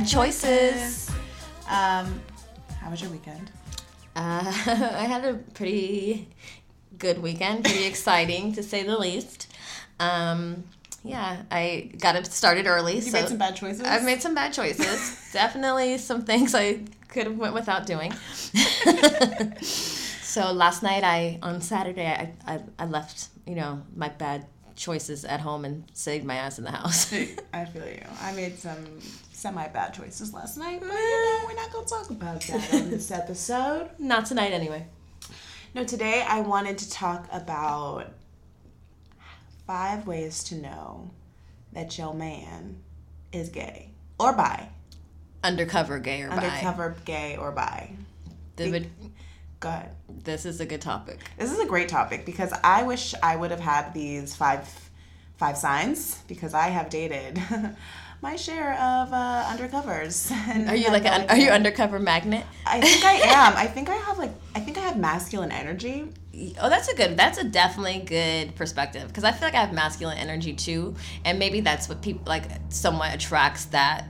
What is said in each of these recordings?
Bad, choices. Um, how was your weekend? Uh, I had a pretty good weekend, pretty exciting to say the least. Um, yeah, I got it started early. You so made some bad choices. I've made some bad choices. Definitely some things I could have went without doing. so last night, I on Saturday, I, I I left you know my bad choices at home and saved my ass in the house. I feel you. I made some semi bad choices last night, but you eh. know, we're not gonna talk about that on this episode. Not tonight, anyway. No, today I wanted to talk about five ways to know that your man is gay or bi. Undercover gay or bi. Undercover gay or bi. The Go ahead. this is a good topic. This is a great topic because I wish I would have had these five five signs because I have dated my share of uh, undercovers. and Are you like an, are you undercover magnet? I think I am. I think I have like I think I have masculine energy. Oh, that's a good. That's a definitely good perspective because I feel like I have masculine energy too, and maybe that's what people like somewhat attracts that,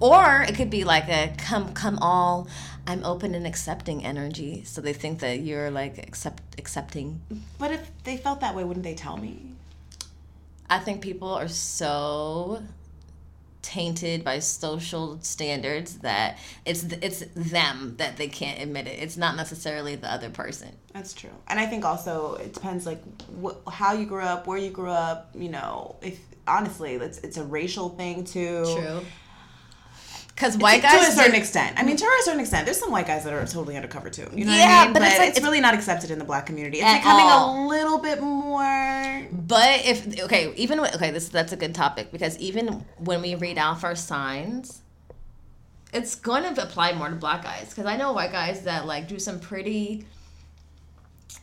or it could be like a come come all. I'm open and accepting energy, so they think that you're like accept accepting. But if they felt that way, wouldn't they tell me? I think people are so tainted by social standards that it's it's them that they can't admit it. It's not necessarily the other person. That's true. And I think also it depends like wh- how you grew up, where you grew up. You know, if honestly, it's it's a racial thing too. True. Because white to guys a certain extent. I mean, to a certain extent, there's some white guys that are totally undercover too. You know Yeah, what I mean? but it's like- it's really not accepted in the black community. It's becoming all. a little bit more. But if okay, even with, okay, this that's a good topic because even when we read off our signs, it's going to apply more to black guys because I know white guys that like do some pretty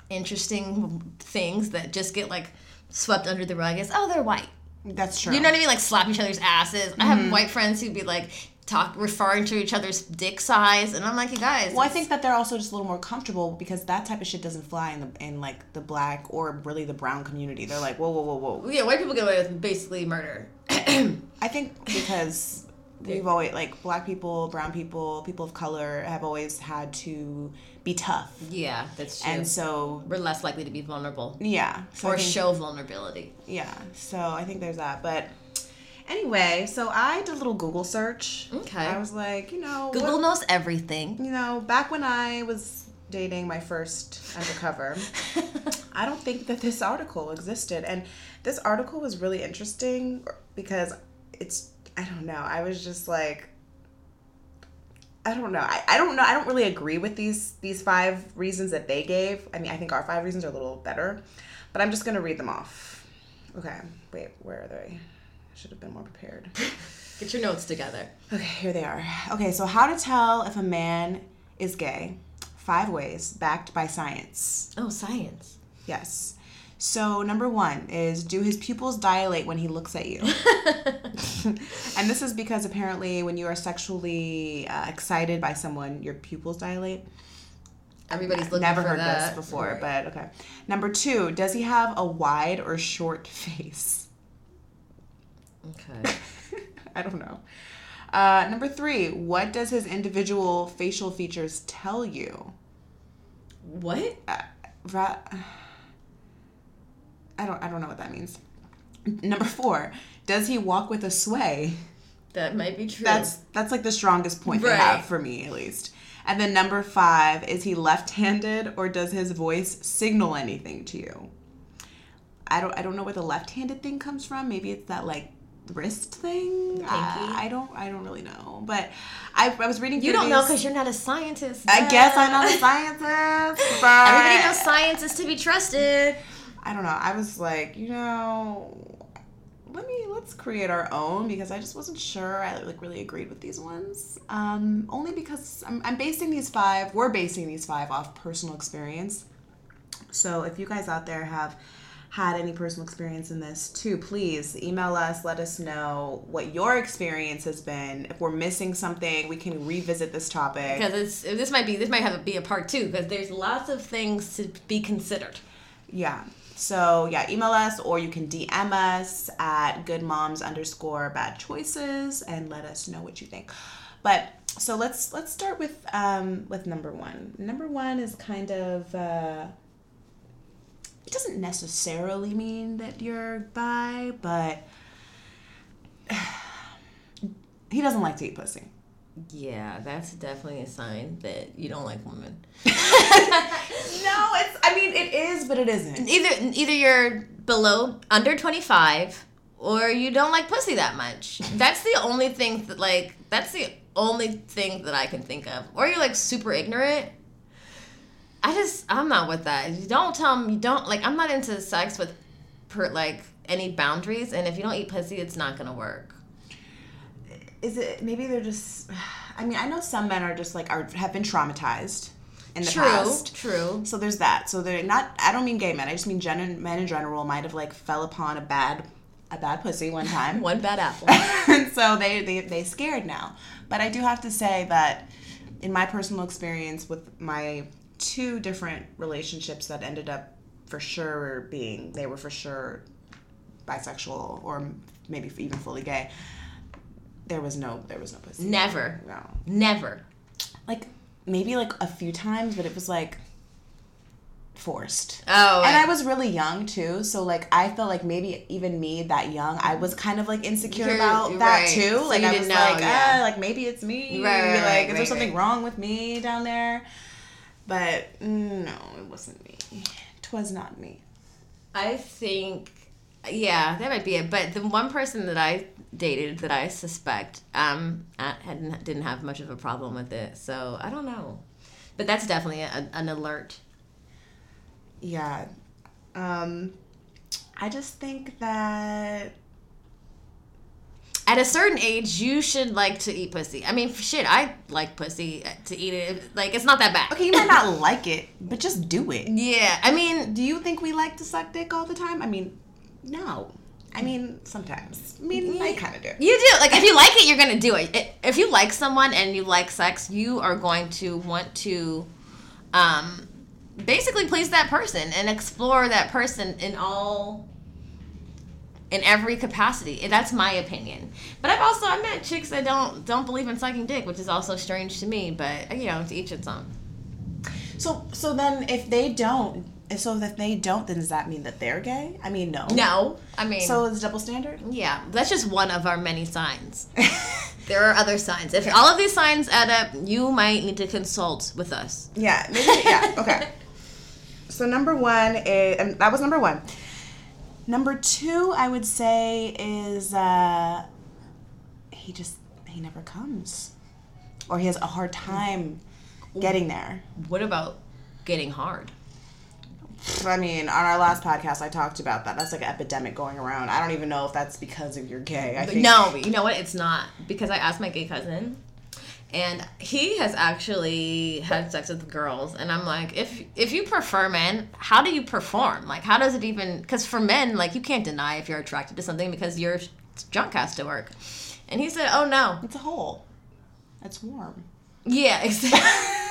interesting things that just get like swept under the rug as oh they're white. That's true. You know what I mean? Like slap each other's asses. I have mm-hmm. white friends who'd be like talk referring to each other's dick size, and I'm like, you guys. Well, I think that they're also just a little more comfortable because that type of shit doesn't fly in the in like the black or really the brown community. They're like, whoa, whoa, whoa, whoa. yeah, white people get away with basically murder. I think because we've always like black people, brown people, people of color have always had to be tough, yeah, that's true. and so we're less likely to be vulnerable yeah, so or think- show vulnerability. Yeah, so I think there's that. But anyway, so I did a little Google search. Okay. I was like, you know, Google what- knows everything. you know, back when I was dating my first undercover, I don't think that this article existed. And this article was really interesting because it's, I don't know, I was just like, I don't know. I, I don't know. I don't really agree with these these five reasons that they gave. I mean, I think our five reasons are a little better, but I'm just gonna read them off. Okay. Wait, where are they? Should have been more prepared. Get your notes together. Okay, here they are. Okay, so how to tell if a man is gay? Five ways backed by science. Oh, science. Yes. So number one is do his pupils dilate when he looks at you? and this is because apparently when you are sexually uh, excited by someone, your pupils dilate. Everybody's looking Never for heard that. this before, Right. but okay. Number two, does he have a wide or short face? Okay. I don't know. Uh, number three, what does his individual facial features tell you? What? Ra- I don't. I don't know what that means. Number four, does he walk with a sway? That might be true. That's that's like the strongest point they have for me at least. And then number five, is he left-handed or does his voice signal anything to you? I don't. I don't know where the left-handed thing comes from. Maybe it's that like wrist thing. I, I don't. I don't really know. But I, I was reading. you don't know because you're not a scientist. I guess I'm not a scientist. But Everybody knows science is to be trusted. I don't know. I was like, you know, let me let's create our own because I just wasn't sure. I like really agreed with these ones. Um, only because I'm, I'm basing these five. We're basing these five off personal experience. So if you guys out there have had any personal experience in this too, please email us. Let us know what your experience has been. If we're missing something, we can revisit this topic. Because it's this might be this might have to be a part two because there's lots of things to be considered. Yeah. So yeah, email us or you can DM us at good moms underscore bad choices and let us know what you think. But so let's let's start with um with number one. Number one is kind of uh it doesn't necessarily mean that you're bi, but he doesn't like to eat pussy. Yeah, that's definitely a sign that you don't like women. No, it's I mean it is, but it isn't. Either either you're below under 25 or you don't like pussy that much. That's the only thing that like that's the only thing that I can think of. Or you're like super ignorant. I just I'm not with that. You don't tell me you don't like I'm not into sex with per like any boundaries and if you don't eat pussy it's not going to work. is it maybe they're just i mean i know some men are just like are have been traumatized in the True, past true. so there's that so they're not i don't mean gay men i just mean gen- men in general might have like fell upon a bad a bad pussy one time One bad apple. and so they, they they scared now but i do have to say that in my personal experience with my two different relationships that ended up for sure being they were for sure bisexual or maybe even fully gay there was no there was no pussy Never. no Never. like maybe like a few times but it was like forced Oh, and. I was really young too, so like I felt like maybe even me that young, I was kind of like insecure about that too. So like I was know, like, yeah. ah, like maybe it's me. Right, right, like, right, is there something wrong with me down there? But no, it wasn't me. Twas not me. I think, yeah, that might be it. But the one person that I dated that I suspect um I hadn't didn't have much of a problem with it, so I don't know. But that's definitely a, an alert. Yeah. Um, I just think that At a certain age, you should like to eat pussy. I mean, shit, I like pussy uh, to eat it. Like, it's not that bad. okay, you might not like it, but just do it. Yeah, I mean, Do you think we like to suck dick all the time? I mean, no. I mean, sometimes. I mean, I kind of do. You do. Like if you like it, you're gonna do it. If you like someone and you like sex, you are going to want to, um, basically please that person and explore that person in all, in every capacity. That's my opinion. But I've also I met chicks that don't don't believe in sucking dick, which is also strange to me. But you know, to each its own. So so then if they don't so if they don't then does that mean that they're gay? I mean no. No, I mean, So it's double standard? yeah, that's just one of our many signs. there are other signs. If all of these signs add up, you might need to consult with us. Yeah, maybe yeah, okay. So number 1 is and that was number 1. Number 2 I would say is uh he just he never comes. or he has a hard time getting there. What about getting hard? I mean, on our last podcast, I talked about that. That's like an epidemic going around. I don't even know if that's because of you're gay. I think No, you know what? It's not because I asked my gay cousin, and he has actually had sex with girls, and I'm like, if if you prefer men, how do you perform? Like, how does it even? Because for men, like, you can't deny if you're attracted to something because your junk has to work. And he said, "Oh no, it's a hole. It's warm. yeah, exactly."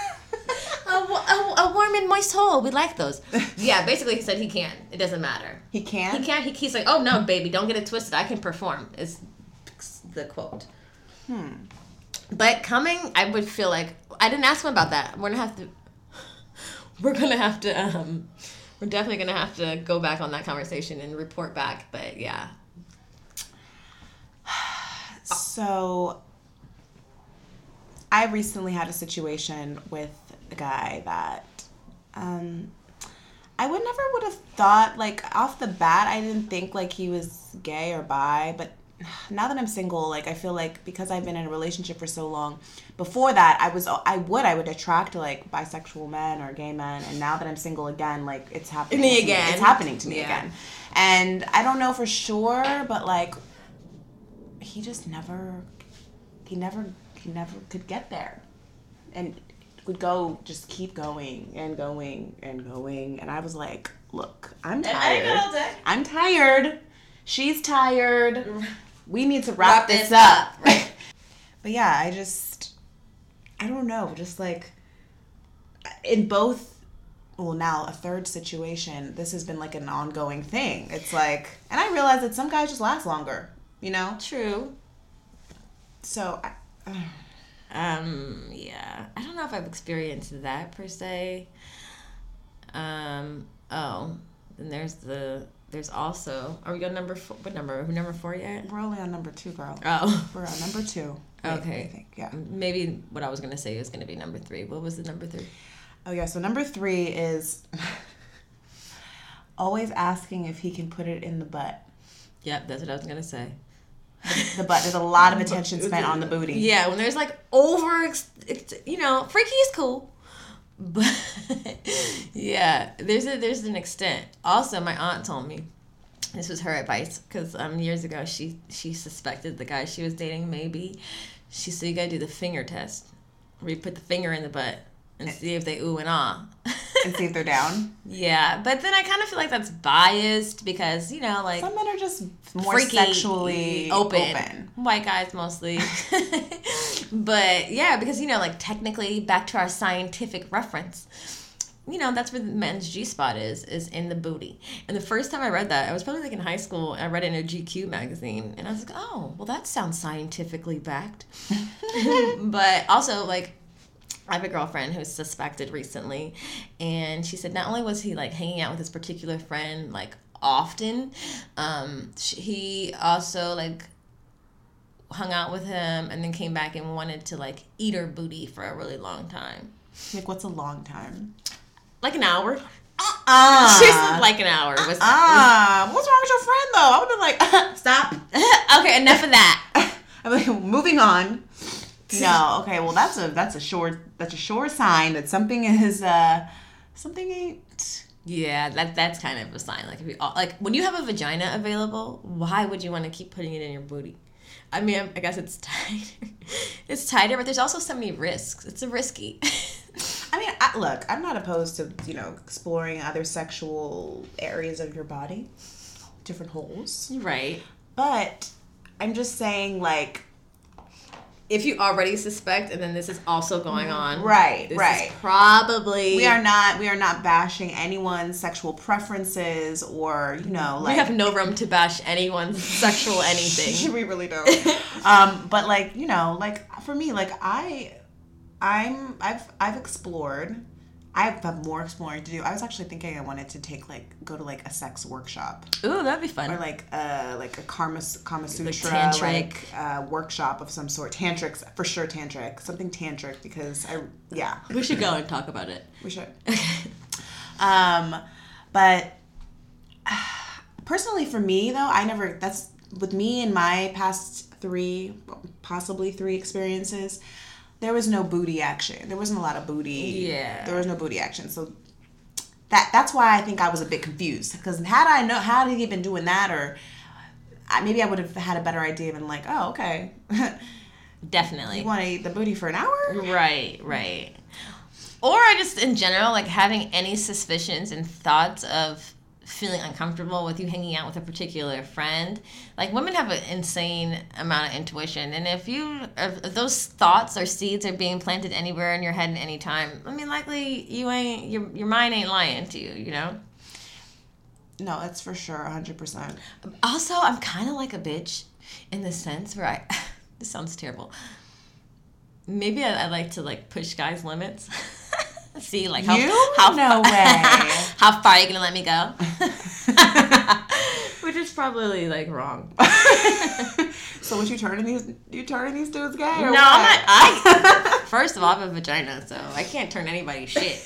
A, a, a warm and moist hole. We like those. Yeah, basically, he said he can't It doesn't matter. He can't He can't. He, he's like, oh no, baby, don't get it twisted. I can perform. Is the quote. Hmm. But coming, I would feel like I didn't ask him about that. We're gonna have to. We're gonna have to. Um, we're definitely gonna have to go back on that conversation and report back. But yeah, So, I recently had a situation with a guy that um, I would never would have thought like off the bat. I didn't think like he was gay or bi, but now that I'm single, like I feel like because I've been in a relationship for so long, before that I was I would I would attract like bisexual men or gay men, and now that I'm single again, like it's happening Me to again. It's happening to me Yeah. again, and I don't know for sure, but like he just never he never he never could get there and would go just keep going and going and going. And i was like look i'm tired. I'm tired. She's tired we need to wrap, Wrap this, this up, up, right. but yeah i just i don't know just like in both well now a third situation this has been like an ongoing thing it's like and i realize that some guys just last longer you know true. so I, Um, yeah, I don't know if I've experienced that per se. Um, oh, then there's the there's also are we on number four? What number? Are we number four yet? we're only on number two girl Oh, we're on number two I- Okay. I think yeah maybe what I was gonna say was gonna be number three. What was the number three? oh yeah so number three is always asking if he can put it in the butt Yep, that's what I was gonna say. the butt there's a lot of attention spent on the booty Yeah, when there's like over, you know, freaky is cool, but yeah, there's a there's an extent. Also, my aunt told me this was her advice because um years ago she she suspected the guy she was dating maybe she said you gotta do the finger test where you put the finger in the butt and see if they ooh and ah. and see if they're down yeah, but then I kind of feel like that's biased because you know like some men are just more freaky, sexually open. open. white guys mostly but yeah because you know like technically back to our scientific reference you know that's where the men's g-spot is is in the booty and the first time i read that i was probably like in high school i read it in a gq magazine and i was like oh well that sounds scientifically backed but also like I have a girlfriend who's suspected recently, and she said not only was he like hanging out with this particular friend like often, um, sh he also like hung out with him and then came back and wanted to like eat her booty for a really long time, like what's a long time like an hour. She said like an hour. Was, ah what's wrong with your friend though i would have been like stop okay, enough of that. I'm like, moving on. No, okay, well that's a that's a sure that's a sure sign that something is uh something ain't Yeah, that that's kind of a sign. Like if you all, like when you have a vagina available, why would you want to keep putting it in your booty? I mean, I guess it's tighter. It's tighter, but there's also so many risks. It's a risky. I mean, I, look, I'm not opposed to you know exploring other sexual areas of your body, different holes, right. but I'm just saying like If you already suspect, and then this is also going on, Right, this right. Is probably we are not we are not bashing anyone's sexual preferences or you know like We have no room to bash anyone's sexual anything. we really don't. um, but like you know, like for me, like I, I'm I've I've explored. I have more exploring to do. I was actually thinking I wanted to take like go to like a sex workshop Ooh, that'd be fun. or like uh like a karma kama sutra tantric. like uh, workshop of some sort. Tantrics for sure. Tantric something tantric because I yeah we should go and talk about it. we should. um, but personally, for me though, I never. That's with me in my past three, possibly three experiences. There was no booty action. There wasn't a lot of booty. Yeah. There was no booty action. So that that's why I think I was a bit confused because had I know had he been doing that or I, maybe I would have had a better idea and like, oh okay, Definitely. you want to eat the booty for an hour? Right, right. Or I just in general, like having any suspicions and thoughts of feeling uncomfortable with you hanging out with a particular friend. Like women have an insane amount of intuition, and if you if those thoughts or seeds are being planted anywhere in your head at any time, I mean, likely you ain't your your mind ain't lying to you, you know. No, that's for sure, hundred percent. Also, I'm kind of like a bitch in the sense where I. this sounds terrible. Maybe I, I like to like push guys' limits. See, like how You? how No way. how far are you gonna let me go? Which is probably like wrong. So what you turning these you turning these dudes gay? Or No, what? I'm not. I first of all, I have a vagina, so I can't turn anybody shit.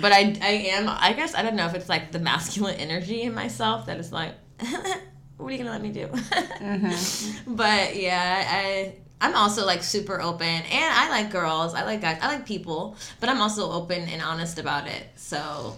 But I, I am. I guess I don't know if it's like the masculine energy in myself that is like, what are you gonna let me do? Mm-hmm. But yeah, I. I'm also like super open, and I like girls. I like guys. I like people, but I'm also open and honest about it. So,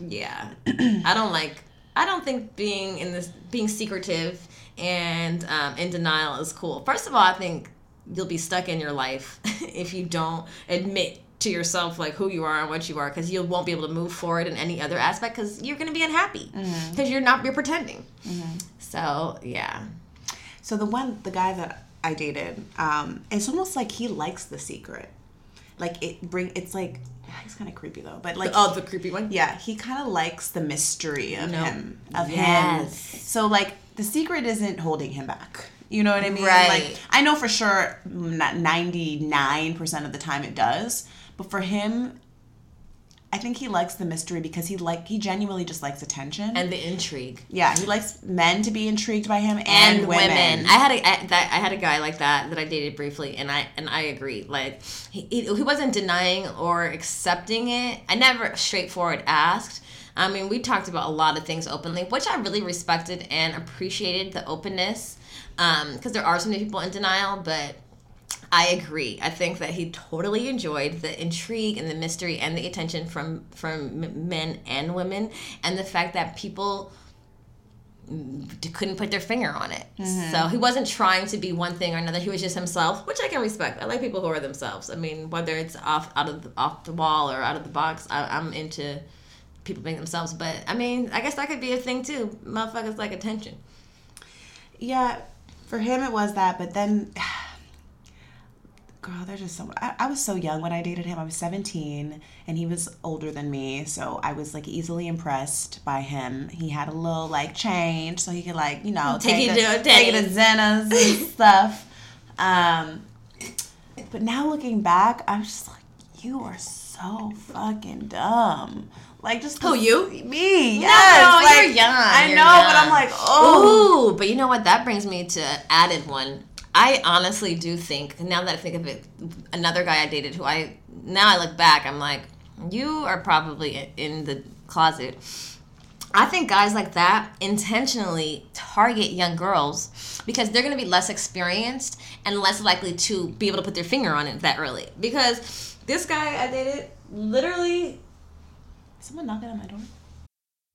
yeah, I don't like. I don't think being in this being secretive and um, in denial is cool. First of all, I think you'll be stuck in your life if you don't admit to yourself like who you are and what you are because you won't be able to move forward in any other aspect because you're going to be unhappy because you're not you're pretending so yeah So the one, the guy that I dated, um, it's almost like he likes the secret. Like it bring, it's like he's kind of creepy though, but like oh the creepy one yeah, he kind of likes the mystery of No. him, of Yes. him. So like the secret isn't holding him back. You know what I mean? Right. Like I know for sure, not ninety nine percent of the time it does, but for him. I think he likes the mystery because he like he genuinely just likes attention. and the intrigue yeah, he likes men to be intrigued by him and, and women. women. I had a I, that I had a guy like that that I dated briefly, and I and I agree. Like he, he he wasn't denying or accepting it. I never straightforward asked. I mean, we talked about a lot of things openly, which I really respected and appreciated the openness. Um, because there are so many people in denial, but I agree. I think that he totally enjoyed the intrigue and the mystery and the attention from from men and women, and the fact that people couldn't put their finger on it. Mm-hmm. So he wasn't trying to be one thing or another. He was just himself, which I can respect. I like people who are themselves. I mean, whether it's off out of the, off the wall or out of the box, I, I'm into people being themselves. But I mean, I guess that could be a thing too. Motherfuckers like attention. Yeah, for him it was that, but then, girl, there's just so. I, I was so young when I dated him. I was 17, and he was older than me, so I was like easily impressed by him. He had a little like change, so he could like you know Take you it- to a take it to. Zena's and stuff. Um, but now looking back, I'm just like, you are so fucking dumb. Like just Who, you? Me? No, Yes. no, like, you're young. I You're know, but I'm like, oh. Ooh, but you know what? That brings me to added one. I honestly do think now that I think of it, another guy I dated who I now I look back, I'm like, you are probably in the closet. I think guys like that intentionally target young girls because they're going to be less experienced and less likely to be able to put their finger on it that early. Because this guy I dated literally Someone knocking on my door.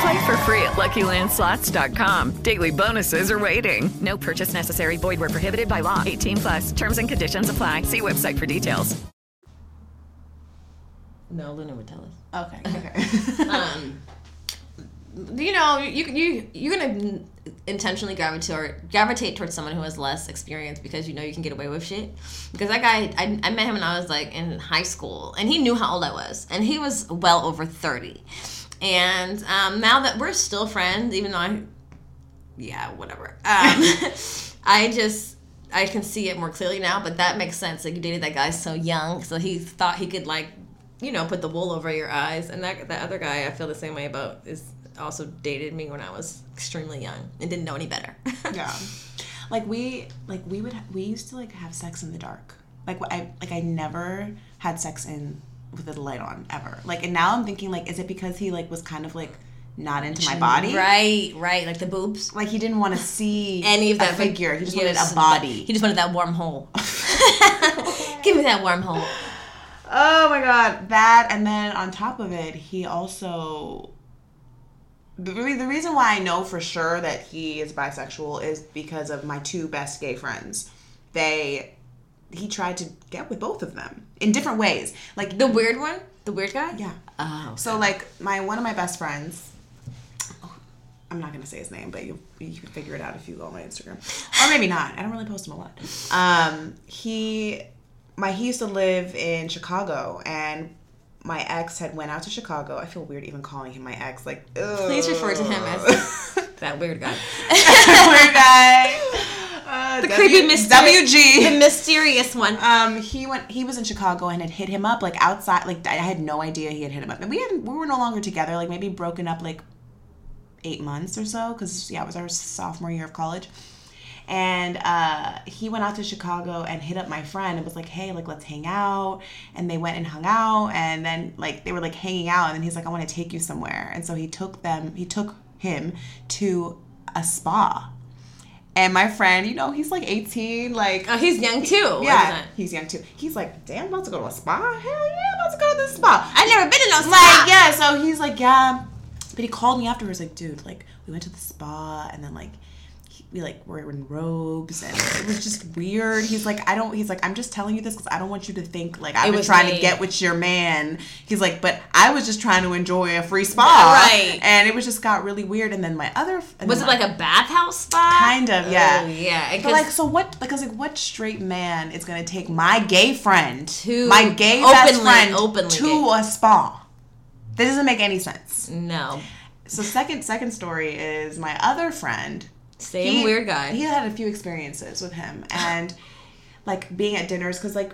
Play for free at LuckyLandSlots.com. Daily bonuses are waiting. No purchase necessary. Void were prohibited by law. 18 plus. Terms and conditions apply. See website for details. No, Luna would tell us. Okay. Okay. um, you know, you you you're gonna intentionally gravitate gravitate towards someone who has less experience because you know you can get away with shit. Because that guy, I, I met him when I was like in high school, and he knew how old I was, and he was well over thirty. And um, now that we're still friends, even though I, yeah, whatever. Um, I just I can see it more clearly now, but that makes sense. Like you dated that guy so young, so he thought he could like, you know, put the wool over your eyes. And that that other guy, I feel the same way about is also dated me when I was extremely young and didn't know any better. yeah. Like we like we would we used to like have sex in the dark. Like I like I never had sex in with the light on ever. Like and now I'm thinking like is it because he like was kind of like not into my body? Right, right, like the boobs. Like he didn't want to see Any of a that figure. He just wanted a body. He just wanted that warm hole. Give me that warm hole. Oh my god, that and then on top of it, he also the, re- the reason why I know for sure that he is bisexual is because of my two best gay friends. They he tried to get with both of them in different ways. Like The weird one, the weird guy. yeah. Oh, So like my one of my best friends oh, I'm not gonna say his name, but you you can figure it out if you go on my Instagram, or maybe not. I don't really post him a lot. Um, he, my he used to live in Chicago, and my ex had went out to Chicago. I feel weird even calling him my ex. Like, please refer to him as that weird guy. weird guy. Uh, The W- creepy mysterious, WG. the mysterious one. Um, he went. He was in Chicago and had hit him up like outside. Like I had no idea he had hit him up, and we had we were no longer together. Like maybe broken up like eight months or so because yeah, it was our sophomore year of college. And uh, he went out to Chicago and hit up my friend and was like, "Hey, like let's hang out." And they went and hung out, and then like they were like hanging out, and then he's like, "I want to take you somewhere." And so he took them. He took him to a spa. And my friend, you know, he's like 18, like Oh, he's young too. yeah, he's young too. He's like, damn, I'm about to go to a spa? Hell yeah, I'm about to go to the spa. I've never been in no Like, yeah, so he's like, yeah. But he called me afterwards, like, dude, like, we went to the spa and then, like, we, like, were in robes and it was just weird. He's like, I don't, he's like, I'm just telling you this because I don't want you to think, like, I It was was trying to get with your man. He's like, but I was just trying to enjoy a free spa. Right. And it was just got really weird. And then my other, Was it my- like a bathhouse spa? Kind of, yeah. Oh, yeah. But like, so what? Because like, what straight man is gonna take my gay friend, To- my gay best openly- friend, openly to gay. a spa? This doesn't make any sense. no. So second, second story is my other friend. Same he- weird guy. He had a few experiences with him, and like being at dinners because like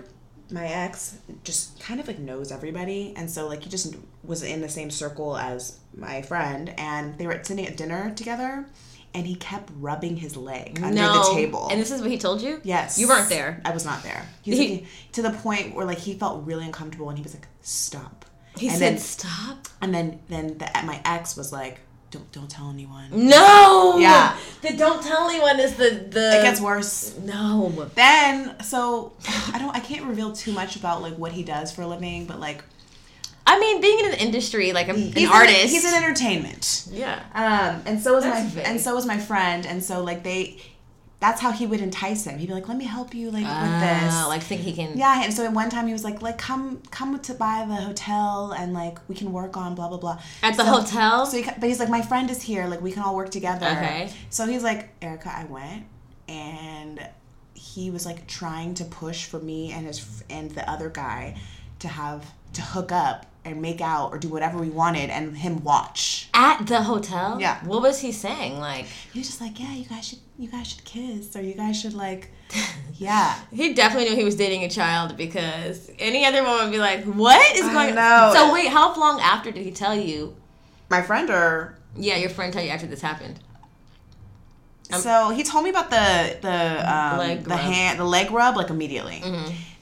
my ex just kind of like knows everybody, and so like he just was in the same circle as my friend, and they were sitting at dinner together, and he kept rubbing his leg under no. the table. And this is what he told you? Yes. You weren't there. I was not there. He's He- like, to the point where like he felt really uncomfortable and he was like, "Stop." He and said, then, "Stop." and then then the, my ex was like, "Don't don't tell anyone." No. Yeah. The don't tell anyone is the the. It gets worse. No. Then so I don't I can't reveal too much about like what he does for a living, but like I mean, being in an industry like I'm he's an in- artist. he's in entertainment. yeah. Um, and so was That's my vague. and so was my friend, and so like they, that's how he would entice him. He'd be like, "Let me help you like with this." Ah, like think he can. Yeah, and so one time he was like, like come come to buy the hotel and like we can work on blah blah blah. At the So- hotel? So, he, but he's like, my friend is here, like we can all work together. Okay. So he's like, Erica, I went, and he was like trying to push for me and his and the other guy to have to hook up and make out or do whatever we wanted, and him watch. At the hotel. Yeah. What was he saying? Like He was just like, yeah, you guys should you guys should kiss or you guys should like, yeah. he definitely knew he was dating a child because any other woman would be like, "What is going?" on So wait, how long after did he tell you? My friend or Yeah, your friend tell you after this happened. so he told me about the the um, the hand the leg rub like immediately.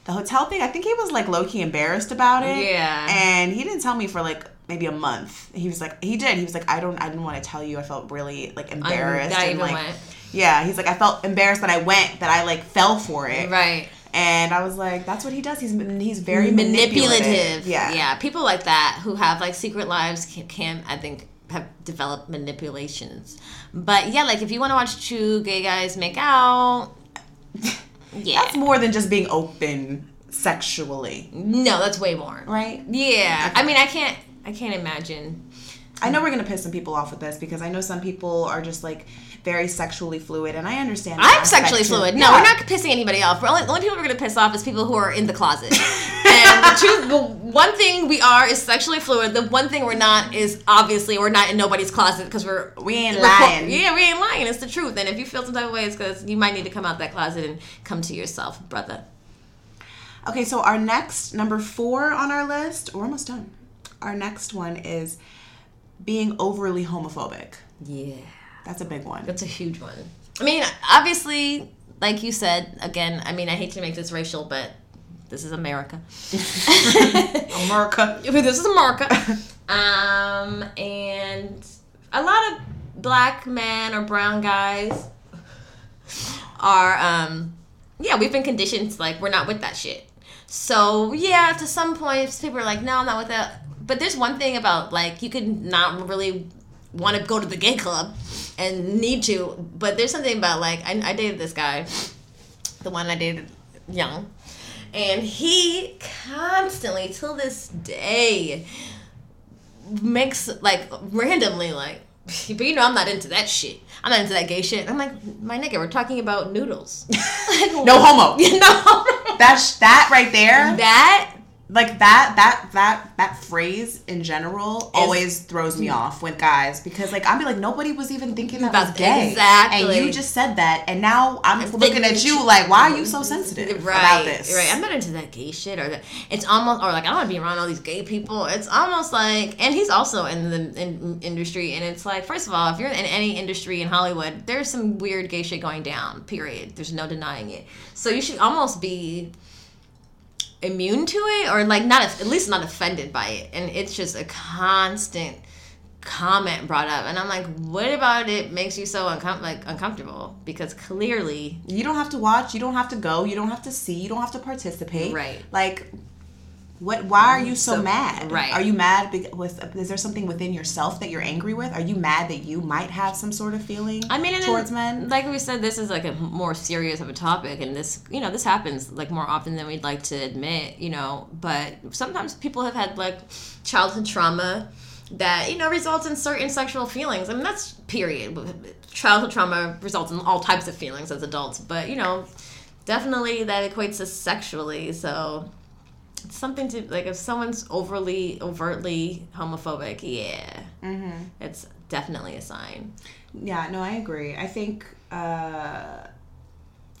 The hotel thing, I think he was like low key embarrassed about it. Yeah. and he didn't tell me for like maybe a month. He was like, he did. He was like, I don't, I didn't want to tell you. I felt really like embarrassed. that and, even like, went. Yeah, he's like, I felt embarrassed that I went, that I like fell for it. Right. And I was like, that's what he does. He's he's very manipulative. manipulative. Yeah. yeah. People like that who have like secret lives can, can I think have developed manipulations. But yeah, like if you want to watch two gay guys make out, yeah, That's more than just being open sexually, no, that's way more. right? Yeah, I mean, I can't, I can't imagine. I know we're gonna piss some people off with this because I know some people are just like very sexually fluid, and I understand. that I'm sexually too. fluid. No, Yeah. we're not pissing anybody off. We're only, the only people we're gonna piss off is people who are in the closet. and the, truth, the one thing we are is sexually fluid. The one thing we're not is obviously we're not in nobody's closet because we're We ain't we're lying. Yeah, we ain't lying. It's the truth. And if you feel some type of way, it's because you might need to come out that closet and come to yourself, brother. Okay, so our next number four on our list, we're almost done. Our next one is being overly homophobic. Yeah, That's a big one. that's a huge one. I mean, obviously, like you said, again, I mean, I hate to make this racial, but this is America. America. this is America. um, and a lot of black men or brown guys are, um, yeah, we've been conditioned to, like we're not with that shit. So yeah, to some points, people are like, no, I'm not with that. But there's one thing about like you could not really want to go to the gay club and need to, but there's something about like I, I dated this guy, the one I dated young, and he constantly till this day makes like randomly like but you know I'm not into that shit. I'm not into that gay shit. I'm like, my nigga, we're talking about noodles. Like, No homo. You know That's that right there. that like that that that that phrase in general always throws me off with guys because like I'd be like nobody was even thinking that was About- gay exactly. and you just said that and now I'm thinking looking at you you- like why are you so sensitive right, about this Right. I'm not into that gay shit or that. It's almost or like I don't want to be around all these gay people. It's almost like, and he's also in the in, industry, and it's like, first of all, if you're in any industry in Hollywood, there's some weird gay shit going down. Period. There's no denying it. So you should almost be immune to it or like not at least not offended by it. And it's just a constant comment brought up. And i'm like what about it makes you so uncom- like uncomfortable? Because clearly you don't have to watch you don't have to go you don't have to see you don't have to participate. Right. like what why are mm-hmm. you so, So- mad right. are you mad be- with is there something within yourself that you're angry with are you mad that you might have some sort of feeling I mean, towards then, men Like we said, this is like a more serious of a topic, and this, you know, this happens like more often than we'd like to admit, you know. But sometimes people have had like childhood trauma that you know results in certain sexual feelings. I mean, that's period. Childhood trauma results in all types of feelings as adults, but you know, definitely that equates to sexually. So. It's something to like if someone's overly overtly homophobic, yeah, Mm-hmm. it's definitely a sign. Yeah, no, I agree. I think uh,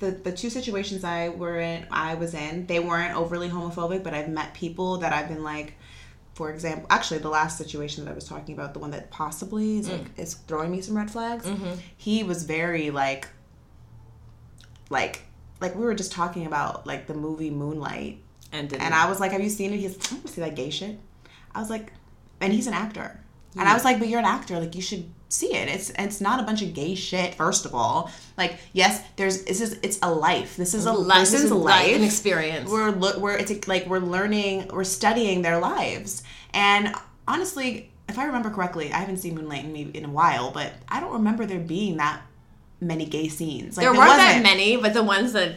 the the two situations I were in, I was in, they weren't overly homophobic, but I've met people that I've been like, for example, actually the last situation that I was talking about, the one that possibly is like is throwing me some red flags. He was very like, like, like we were just talking about like the movie Moonlight, And and I was like, "Have you seen it?" He's, "I don't see that gay shit." I was like, and he's an actor, and I was like, "But you're an actor, like you should see it. It's it's not a bunch of gay shit. First of all, like yes, there's this is it's a life. This is a Life- this is a like life, an experience. We're we're it's like we're learning, we're studying their lives, and honestly, if I remember correctly, I haven't seen Moonlight in, in a while, but I don't remember there being that many gay scenes. Like, there weren't that wasn't- many, but the ones that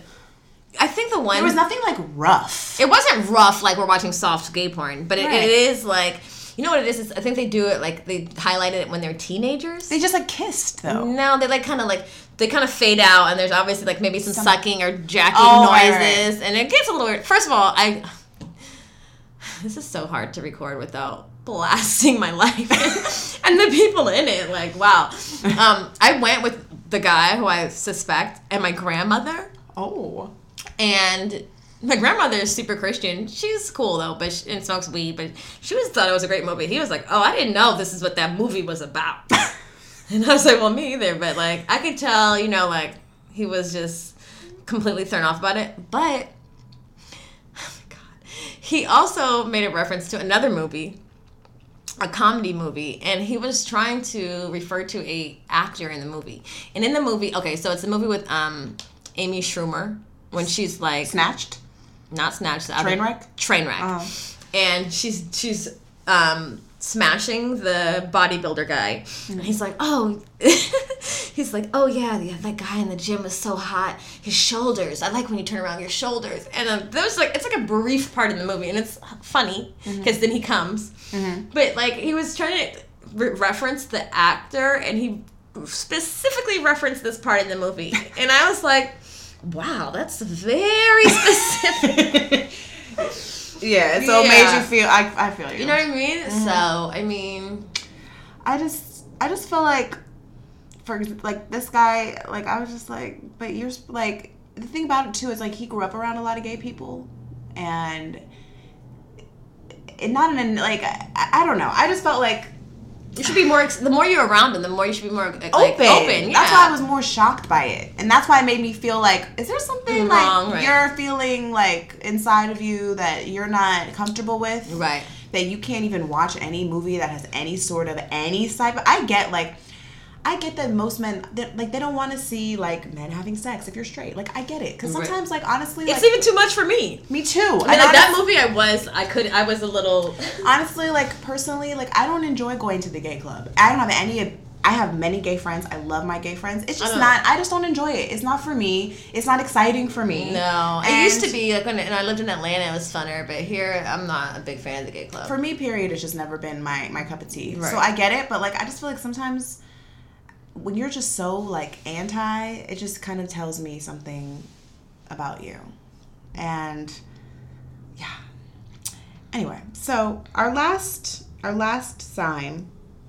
I think the one There was nothing like rough. It wasn't rough like we're watching soft gay porn, but it, Right. it is like you know what it is. Is I think they do it like they highlighted it when they're teenagers. They just like kissed though. no, they like kind of like they kind of fade out, and there's obviously like maybe some, Some- sucking or jacking Oh, right, noises, and it gets a little weird. First of all, I this is so hard to record without blasting my life and the people in it. Like wow, um, I went with the guy who I suspect and my grandmother. Oh. And my grandmother is super Christian. She's cool though, but she, and smokes weed. But she was thought it was a great movie. He was like, "Oh, I didn't know this is what that movie was about." and I was like, "Well, me either." But like, I could tell, you know, like he was just completely thrown off about it. But he also made a reference to another movie a comedy movie and he was trying to refer to a actor in the movie and in the movie okay so it's a movie with um amy schumer when she's like Snatched. not snatched the other- Trainwreck? trainwreck Oh. and she's she's um smashing the bodybuilder guy. And he's like oh. He's like oh yeah, yeah that guy in the gym was so hot. His shoulders. I like when you turn around your shoulders. And um, there was like it's like a brief part in the movie and it's funny because then he comes. But like he was trying to re- reference the actor and he specifically referenced this part in the movie. And i was like wow that's very specific Yeah, so it made you feel. I, I feel you. You know what I mean? Mm-hmm. So I mean, I just I just feel like for like this guy like I was just like but you're like the thing about it too is like he grew up around a lot of gay people and and not in a like I, I don't know I just felt like you should be more. Ex- the more you're around them, the more you should be more like, open Open. Yeah. that's why I was more shocked by it and that's why it made me feel like is there something Wrong, like right. you're feeling like inside of you that you're not comfortable with right. that you can't even watch any movie that has any sort of any type. I get like, I get that most men they, like they don't want to see like men having sex if you're straight. Like I get it because Right. sometimes like honestly, It's like, even too much for me. me too. I mean, And like that movie, I was, I could, I was a little. honestly, like personally, like I don't enjoy going to the gay club. I don't have any. I have many gay friends. I love my gay friends. It's just know. not. I just don't enjoy it. It's not for me. It's not exciting for me. No, it used to be like when and I lived in Atlanta, it was funner. But here, I'm not a big fan of the gay club. For me, period, it's just never been my my cup of tea. Right. So I get it, but like I just feel like sometimes when you're just so like anti, it just kind of tells me something about you. And yeah. Anyway, so our last our last sign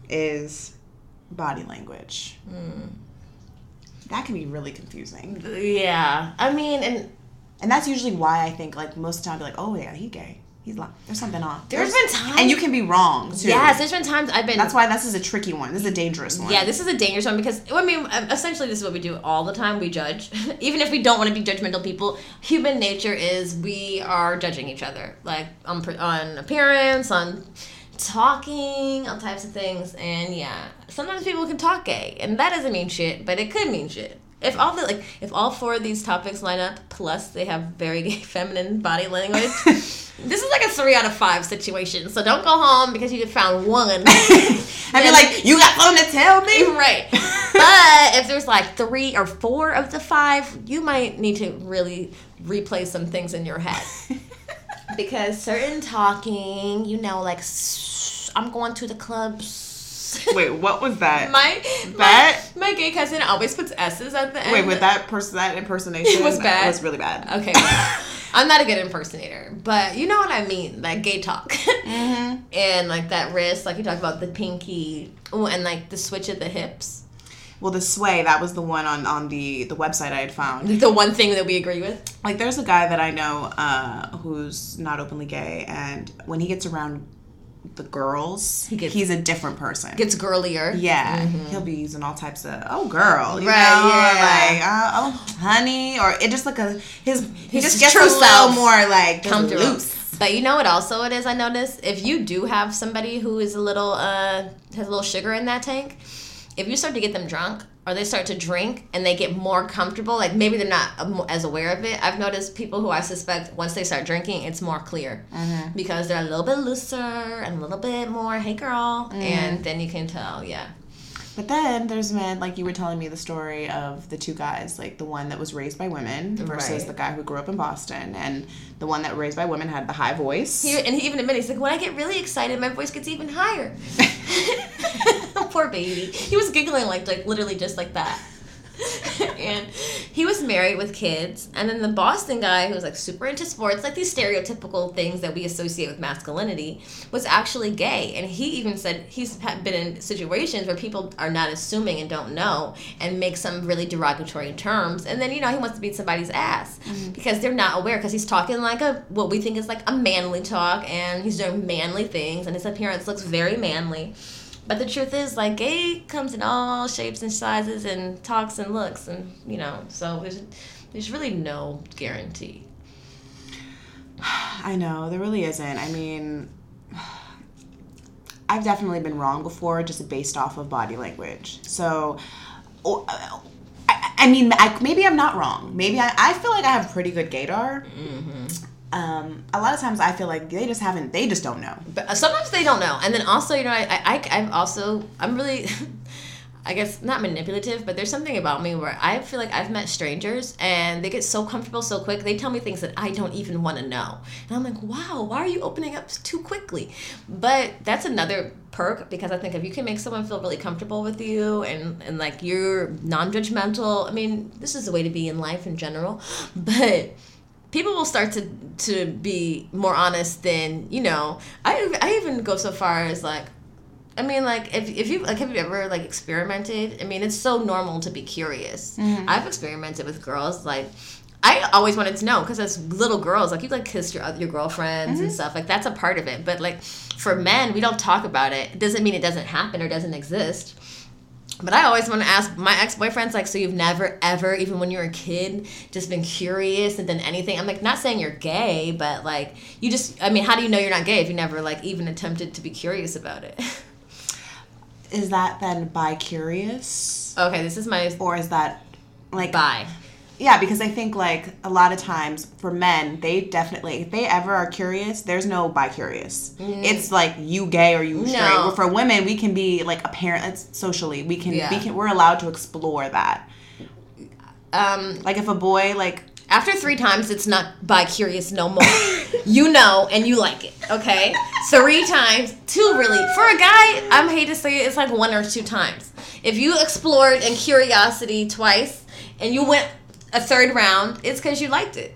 is body language. Hmm. That can be really confusing. yeah, I mean, and And that's usually why I think like most of the time like, "Oh yeah, he gay. He's lying. There's something off." There's been times- And you can be wrong too. yes, there's been times I've been. That's why this is a tricky one. This is a dangerous one. Yeah, this is a dangerous one because I mean, essentially, this is what we do all the time. We judge, even if we don't want to be judgmental people. Human nature is we are judging each other, like on on appearance, on talking, all types of things, and yeah, sometimes people can talk gay, and that doesn't mean shit, but it could mean shit. If all the like, if all four of these topics line up, plus they have very gay, feminine body language. This is like a three out of five situation, so don't go home because you found one. I'd be like, "You got something to tell me?" Right. But if there's like three or four of the five, you might need to really replay some things in your head. because certain talking, you know, like, I'm going to the clubs. Wait, what was that? My, That- my, my gay cousin always puts S's at the end. Wait, with that person, that impersonation It was bad. Was really bad. Okay. I'm not a good impersonator, but you know what I mean, like gay talk, Mm-hmm. and like that wrist, like you talk about the pinky, ooh, and like the switch at the hips. Well, the sway that was the one on on the the website I had found. The one thing that we agree with. Like, there's a guy that I know uh, who's not openly gay, and when he gets around the girls, He gets- he's a different person. Gets girlier. yeah, he'll be using all types of "oh girl," you Right, know, or yeah. like uh, "oh honey," or it just like a his he just gets a little more like comfortable. loose. But you know what also it is I noticed? If you do have somebody who is a little uh has a little sugar in that tank, if you start to get them drunk or they start to drink and they get more comfortable, like maybe they're not um, as aware of it. I've noticed people who I suspect once they start drinking, it's more clear because they're a little bit looser and a little bit more, hey girl, and then you can tell, yeah. But then there's men like you were telling me the story of the two guys, like the one that was raised by women versus Right. the guy who grew up in Boston, and the one that was raised by women had the high voice. He, and he even admitted, he's like, when I get really excited, my voice gets even higher. Poor baby. He was giggling like, like literally just like that. and he was married with kids. And then the Boston guy, who was like super into sports, like these stereotypical things that we associate with masculinity, was actually gay. And he even said he's been in situations where people are not assuming and don't know and make some really derogatory terms. And then, you know, he wants to beat somebody's ass mm-hmm. because they're not aware because he's talking like a, what we think is like a manly talk and he's doing manly things and his appearance looks very manly. But the truth is, like, gay comes in all shapes and sizes and talks and looks, and you know, so there's there's really no guarantee. I know there really isn't. I mean, I've definitely been wrong before, just based off of body language. So, uh, I, I mean, I, maybe I'm not wrong. Maybe I, I feel like I have pretty good gaydar. Um, a lot of times I feel like they just haven't, they just don't know. But uh, sometimes they don't know, and then also, you know, I, I, I'm also, I'm really, I guess not manipulative, but there's something about me where I feel like I've met strangers and they get so comfortable so quick. They tell me things that I don't even want to know, and I'm like, wow, why are you opening up too quickly? But that's another perk because I think if you can make someone feel really comfortable with you and and like you're non-judgmental, I mean, this is the way to be in life in general, but people will start to to be more honest than you know i i even go so far as like i mean like if, if you like have you ever like experimented i mean it's so normal to be curious mm-hmm. i've experimented with girls like I always wanted to know because as little girls, like you like kiss your your girlfriends and mm-hmm. stuff, like that's a part of it. But like for men, we don't talk about it. It doesn't mean it doesn't happen or doesn't exist. But I always want to ask my ex boyfriends, like, so you've never, ever, even when you were a kid, just been curious and done anything? I'm like, not saying you're gay, but like, you just, I mean, how do you know you're not gay if you never, like, even attempted to be curious about it? Is that then bi curious? okay, this is my Or is that like bye. Yeah, because I think like a lot of times for men, they definitely if they ever are curious, there's no bi curious. It's like you gay or you straight. No. For women, we can be like apparent it's socially. We can Yeah. we can we're allowed to explore that. Um, Like if a boy like after three times, it's not bi curious no more. you know, and you like it, okay? Three times, two really. For a guy, I'm hate to say it, it's like one or two times. If you explored in curiosity twice and you went a third round, it's because you liked it.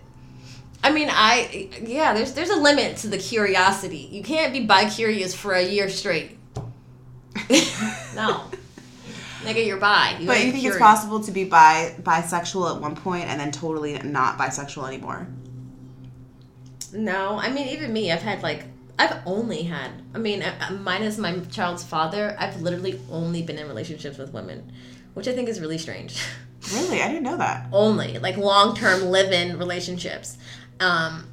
I mean, I yeah. There's there's a limit to the curiosity. You can't be bi curious for a year straight. no, nigga, you're bi. but you think curious. it's possible to be bi bisexual at one point and then totally not bisexual anymore? No, I mean even me, I've had like I've only had. I mean, uh, uh, minus my child's father, I've literally only been in relationships with women, which I think is really strange. Really? I didn't know that. only like long term live in relationships. Um,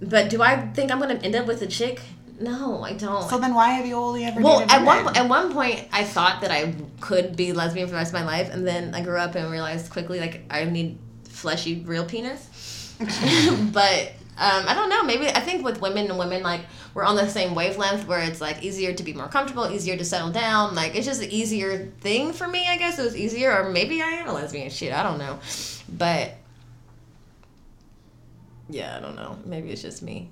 but do I think I'm gonna end up with a chick? No, I don't. So then why have you only ever well, at one at one point, I thought that I could be lesbian for the rest of my life, and then I grew up and realized quickly like I need fleshy, real penis. but um, I don't know. Maybe I think with women and women, like we're on the same wavelength, where it's like easier to be more comfortable, easier to settle down. Like it's just an easier thing for me. I guess it was easier, or maybe I am a lesbian. Shit, I don't know. But yeah, I don't know. Maybe it's just me.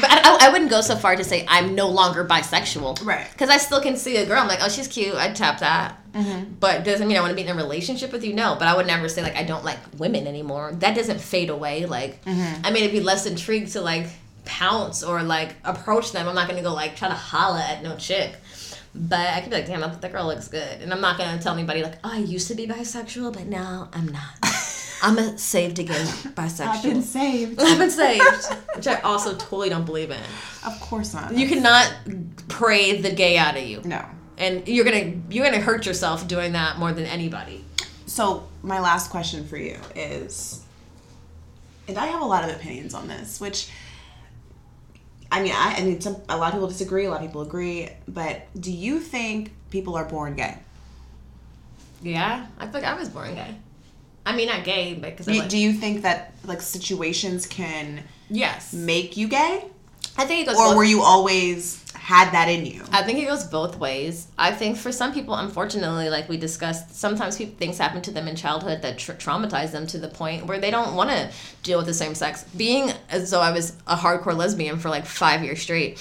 But I, I, wouldn't go so far to say I'm no longer bisexual. Right. Because I still can see a girl. I'm like, oh, she's cute. I'd tap that. Mm-hmm. But doesn't mean I want to be in a relationship with you. No. But I would never say, like, I don't like women anymore. That doesn't fade away. Like, mm-hmm. I mean, it'd be less intrigued to, like, pounce or, like, approach them. I'm not going to go, like, try to holla at no chick. But I could be like, damn, that, that girl looks good. And I'm not going to tell anybody, like, oh, I used to be bisexual, but now I'm not. I'm a saved again bisexual. I've been saved. I've been saved, which I also totally don't believe in. of course not. You cannot pray the gay out of you, no. and you're gonna you're gonna hurt yourself doing that more than anybody. So my last question for you is, and I have a lot of opinions on this, which I mean, I, I mean, some, a lot of people disagree, a lot of people agree, but do you think people are born gay? Yeah, I feel like I was born gay. I mean, not gay, but because Do, do you think that like situations can yes, make you gay, I think it goes. or both- were you always had that in you? I think it goes both ways. I think for some people, unfortunately, like we discussed, sometimes people, things happen to them in childhood that tra- traumatize them to the point where they don't want to deal with the same sex. Being as though I was a hardcore lesbian for like five years straight,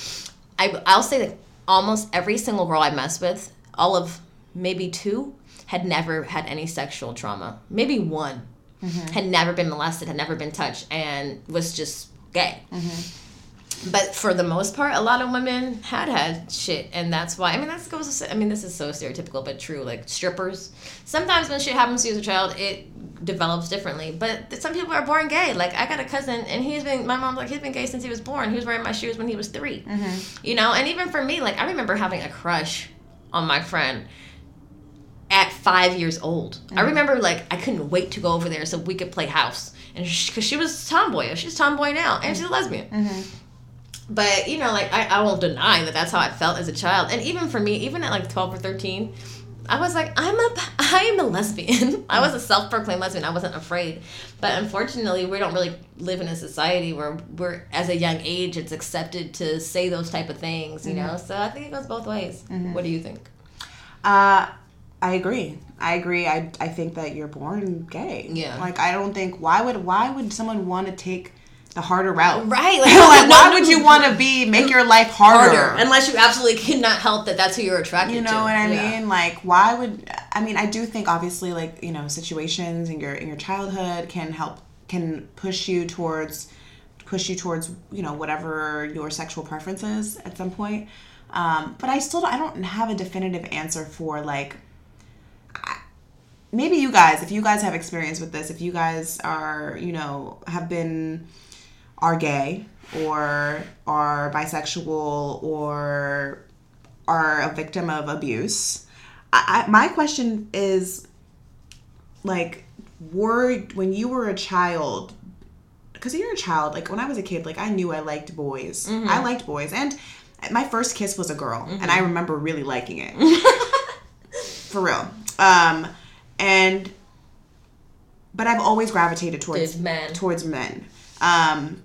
I, I'll say that almost every single girl I messed with, all of maybe two, had never had any sexual trauma. Maybe one mm-hmm. had never been molested, had never been touched, and was just gay mm-hmm. but for the most part, a lot of women had had shit, and that's why. I mean, that goes. I mean, this is so stereotypical, but true. Like strippers, sometimes when shit happens to you as a child, it develops differently. But some people are born gay. Like I got a cousin, and he's been. My mom's like he's been gay since he was born. He was wearing my shoes when he was 3 mm-hmm. You know, and even for me, like I remember having a crush on my friend at five years old. I uh-huh. remember like I couldn't wait to go over there so we could play house, and because she, was tomboy, she's tomboy now, and she's a lesbian. Mm-hmm. but you know, like I, I won't deny that that's how I felt as a child, and even for me, even at like twelve or thirteen, I was like, I'm a, I am a lesbian. I was a self-proclaimed lesbian. I wasn't afraid, but unfortunately, we don't really live in a society where we're, as a young age, it's accepted to say those type of things. You mm-hmm. know, so I think it goes both ways. Mm-hmm. What do you think? Uh, I agree. I agree. I, I think that you're born gay. Yeah. Like I don't think why would why would someone want to take the harder route? Right, Like, like, why would you want to be make your life harder? Harder, unless you absolutely cannot help that. That's who you're attracted to. you to. know what I Yeah. mean? Like, why would I mean? I do think obviously, like you know, situations in your in your childhood can help can push you towards push you towards you know whatever your sexual preference is at some point. Um, but I still don't, I don't have a definitive answer for like. Maybe you guys, if you guys have experience with this, if you guys are, you know, have been are gay or are bisexual or are a victim of abuse. I, I, my question is like, were when you were a child, because you're a child, like when I was a kid, like I knew I liked boys. I liked boys. And my first kiss was a girl, and I remember really liking it. For real. Um, and but I've always gravitated towards Towards men. Towards men. Um,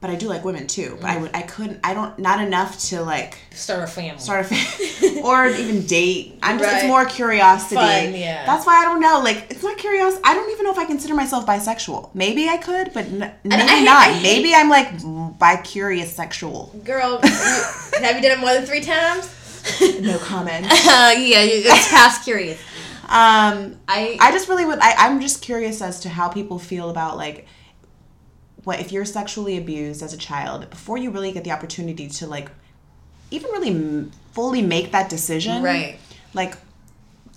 but I do like women too. But I would, I couldn't, I don't, not enough to like Start a family. start a family or even date. I'm just, it's more curiosity. Fun, yeah. That's why I don't know. Like, it's not curiosity. I don't even know if I consider myself bisexual. Maybe I could, but n- maybe hate- not. Hate- maybe I'm like bi curious sexual. Girl, you- have you done it more than three times? No comment. Uh, yeah, it's past curious. Um, I I just really would. I, I'm just curious as to how people feel about like what if you're sexually abused as a child before you really get the opportunity to like even really m- fully make that decision. Right. Like,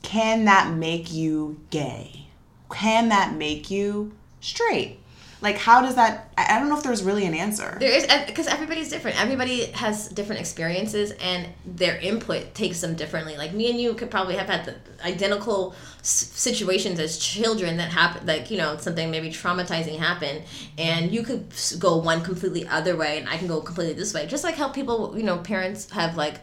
can that make you gay? Can that make you straight? Like, how does that? I don't know if there's really an answer. There is because everybody's different. Everybody has different experiences, and their input takes them differently. Like me and you could probably have had the identical situations as children that happened, like you know something maybe traumatizing happened, and you could go one completely other way, and I can go completely this way. Just like how people, you know, parents have like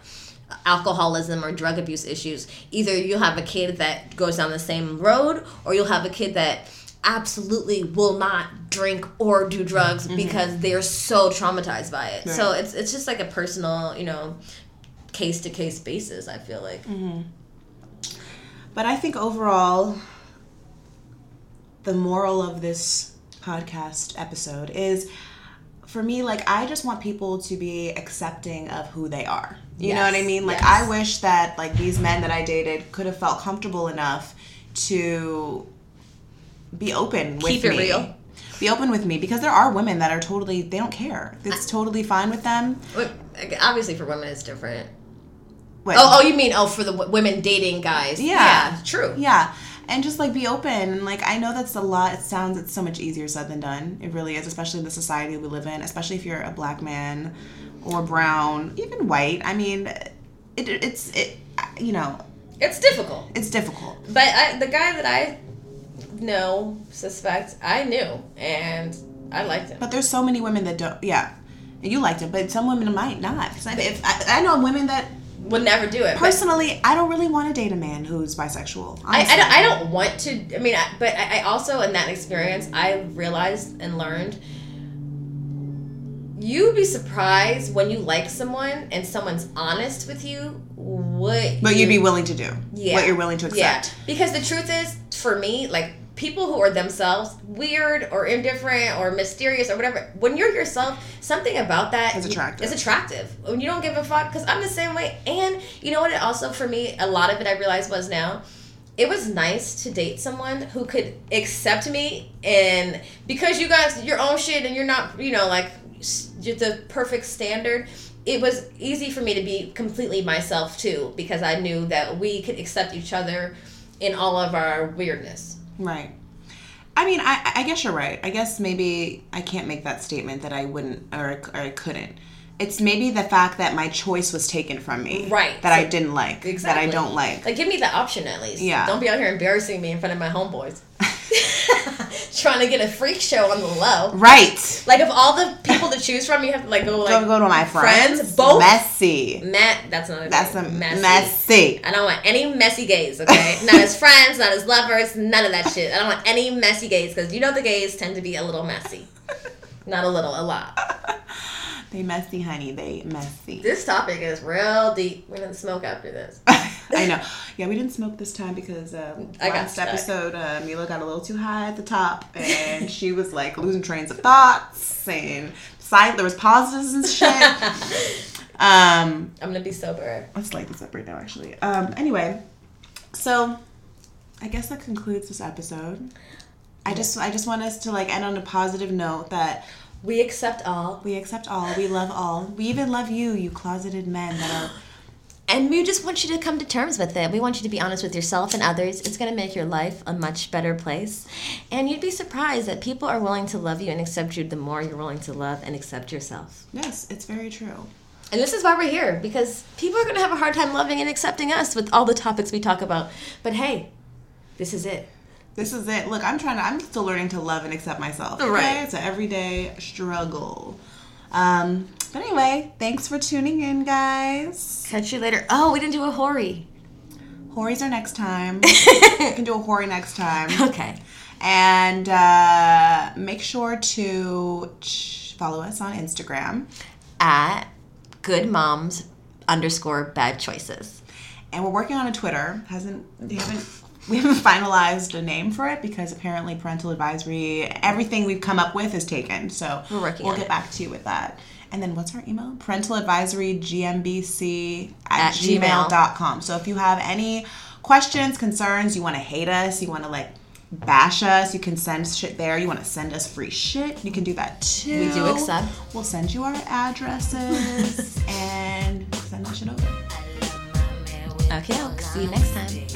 alcoholism or drug abuse issues. Either you'll have a kid that goes down the same road, or you'll have a kid that absolutely will not drink or do drugs mm-hmm. because they're so traumatized by it. So it's it's just like a personal, you know, case to case basis. I feel like. Mm-hmm. But I think overall, the moral of this podcast episode is for me, like, I just want people to be accepting of who they are. You know what I mean? Like, yes. I wish that, like, these men that I dated could have felt comfortable enough to be open with Keep it me. real. Be open with me because there are women that are totally, they don't care. It's totally fine with them. Obviously, for women, it's different. Wait. Oh, oh, you mean oh for the w- women dating guys? Yeah. true. Yeah. And just like be open. And like I know that's a lot. It sounds it's so much easier said than done. It really is, especially in the society we live in, especially if you're a black man or brown, even white. I mean, it, it's it you know, It's difficult. it's difficult. But I, the guy that I know, suspect, I knew, and I liked him. But there's so many women that don't yeah. And you liked it, but some women might not. 'Cause I, if, I, I know women that Would never do it. personally, I don't really want to date a man who's bisexual. I, I, don't, I don't want to. I mean, I, but I, I also in that experience, I realized and learned. You'd be surprised when you like someone and someone's honest with you. What? But you- you'd be willing to do yeah. what you're willing to accept Yeah. accept. Because the truth is, for me, like people who are themselves weird or indifferent or mysterious or whatever, when you're yourself, something about that Is attractive. Is attractive. When you don't give a fuck, because I'm the same way. And you know what? It also for me, a lot of it I realized was now. It was nice to date someone who could accept me, and because you got your own shit and you're not, you know, like s- you're the perfect standard. It was easy for me to be completely myself too, because I knew that we could accept each other in all of our weirdness. Right. I mean, I, I guess you're right. I guess maybe I can't make that statement that I wouldn't or, or I couldn't. It's maybe the fact that my choice was taken from me. Right. That I didn't like. Exactly. That I don't like. Like, give me the option at least. Yeah. Don't be out here embarrassing me in front of my homeboys. trying to get a freak show on the low. Right. Like of all the people to choose from, you have to like go like Don't go to my friends. both Messy. Matt, that's not a That's a messy. messy. I don't want any messy gays, okay? not as friends, not as lovers, none of that shit. I don't want any messy gays because you know the gays tend to be a little messy. Not a little, a lot. They messy, honey. They messy. This topic is real deep. We're gonna smoke after this. I know. Yeah, we didn't smoke this time because um, last stuck. episode, uh, Mila got a little too high at the top, and she was like losing trains of thoughts, and side there was pauses and shit. um, I'm gonna be sober. let's light this up right now, actually. Um, anyway, so I guess that concludes this episode. I just, I just want us to like end on a positive note that We accept all. we accept all, we love all, we even love you, you closeted men that are. And we just want you to come to terms with it. We want you to be honest with yourself and others. It's going to make your life a much better place. And you'd be surprised that people are willing to love you and accept you the more you're willing to love and accept yourself. Yes, it's very true. And this is why we're here because people are going to have a hard time loving and accepting us with all the topics we talk about. But hey, this is it. This is it. Look, I'm trying to. I'm still learning to love and accept myself. Okay? Right. It's an everyday struggle. Um. But anyway, thanks for tuning in, guys. Catch you later. Oh, we didn't do a Hori. Hories are next time. we can do a hori next time. Okay. And uh, make sure to ch- follow us on Instagram. At good moms underscore bad choices. And we're working on a Twitter. Hasn't haven't we haven't finalized a name for it because apparently parental advisory everything we've come up with is taken. So We're working we'll get it. back to you with that. And then what's our email? Parental advisory GMBC at, At gmail. gmail.com. So if you have any questions, concerns, you want to hate us, you want to like bash us, you can send shit there. You want to send us free shit, you can do that too. We do accept. We'll send you our addresses and send that shit over. Okay, I'll see you next time.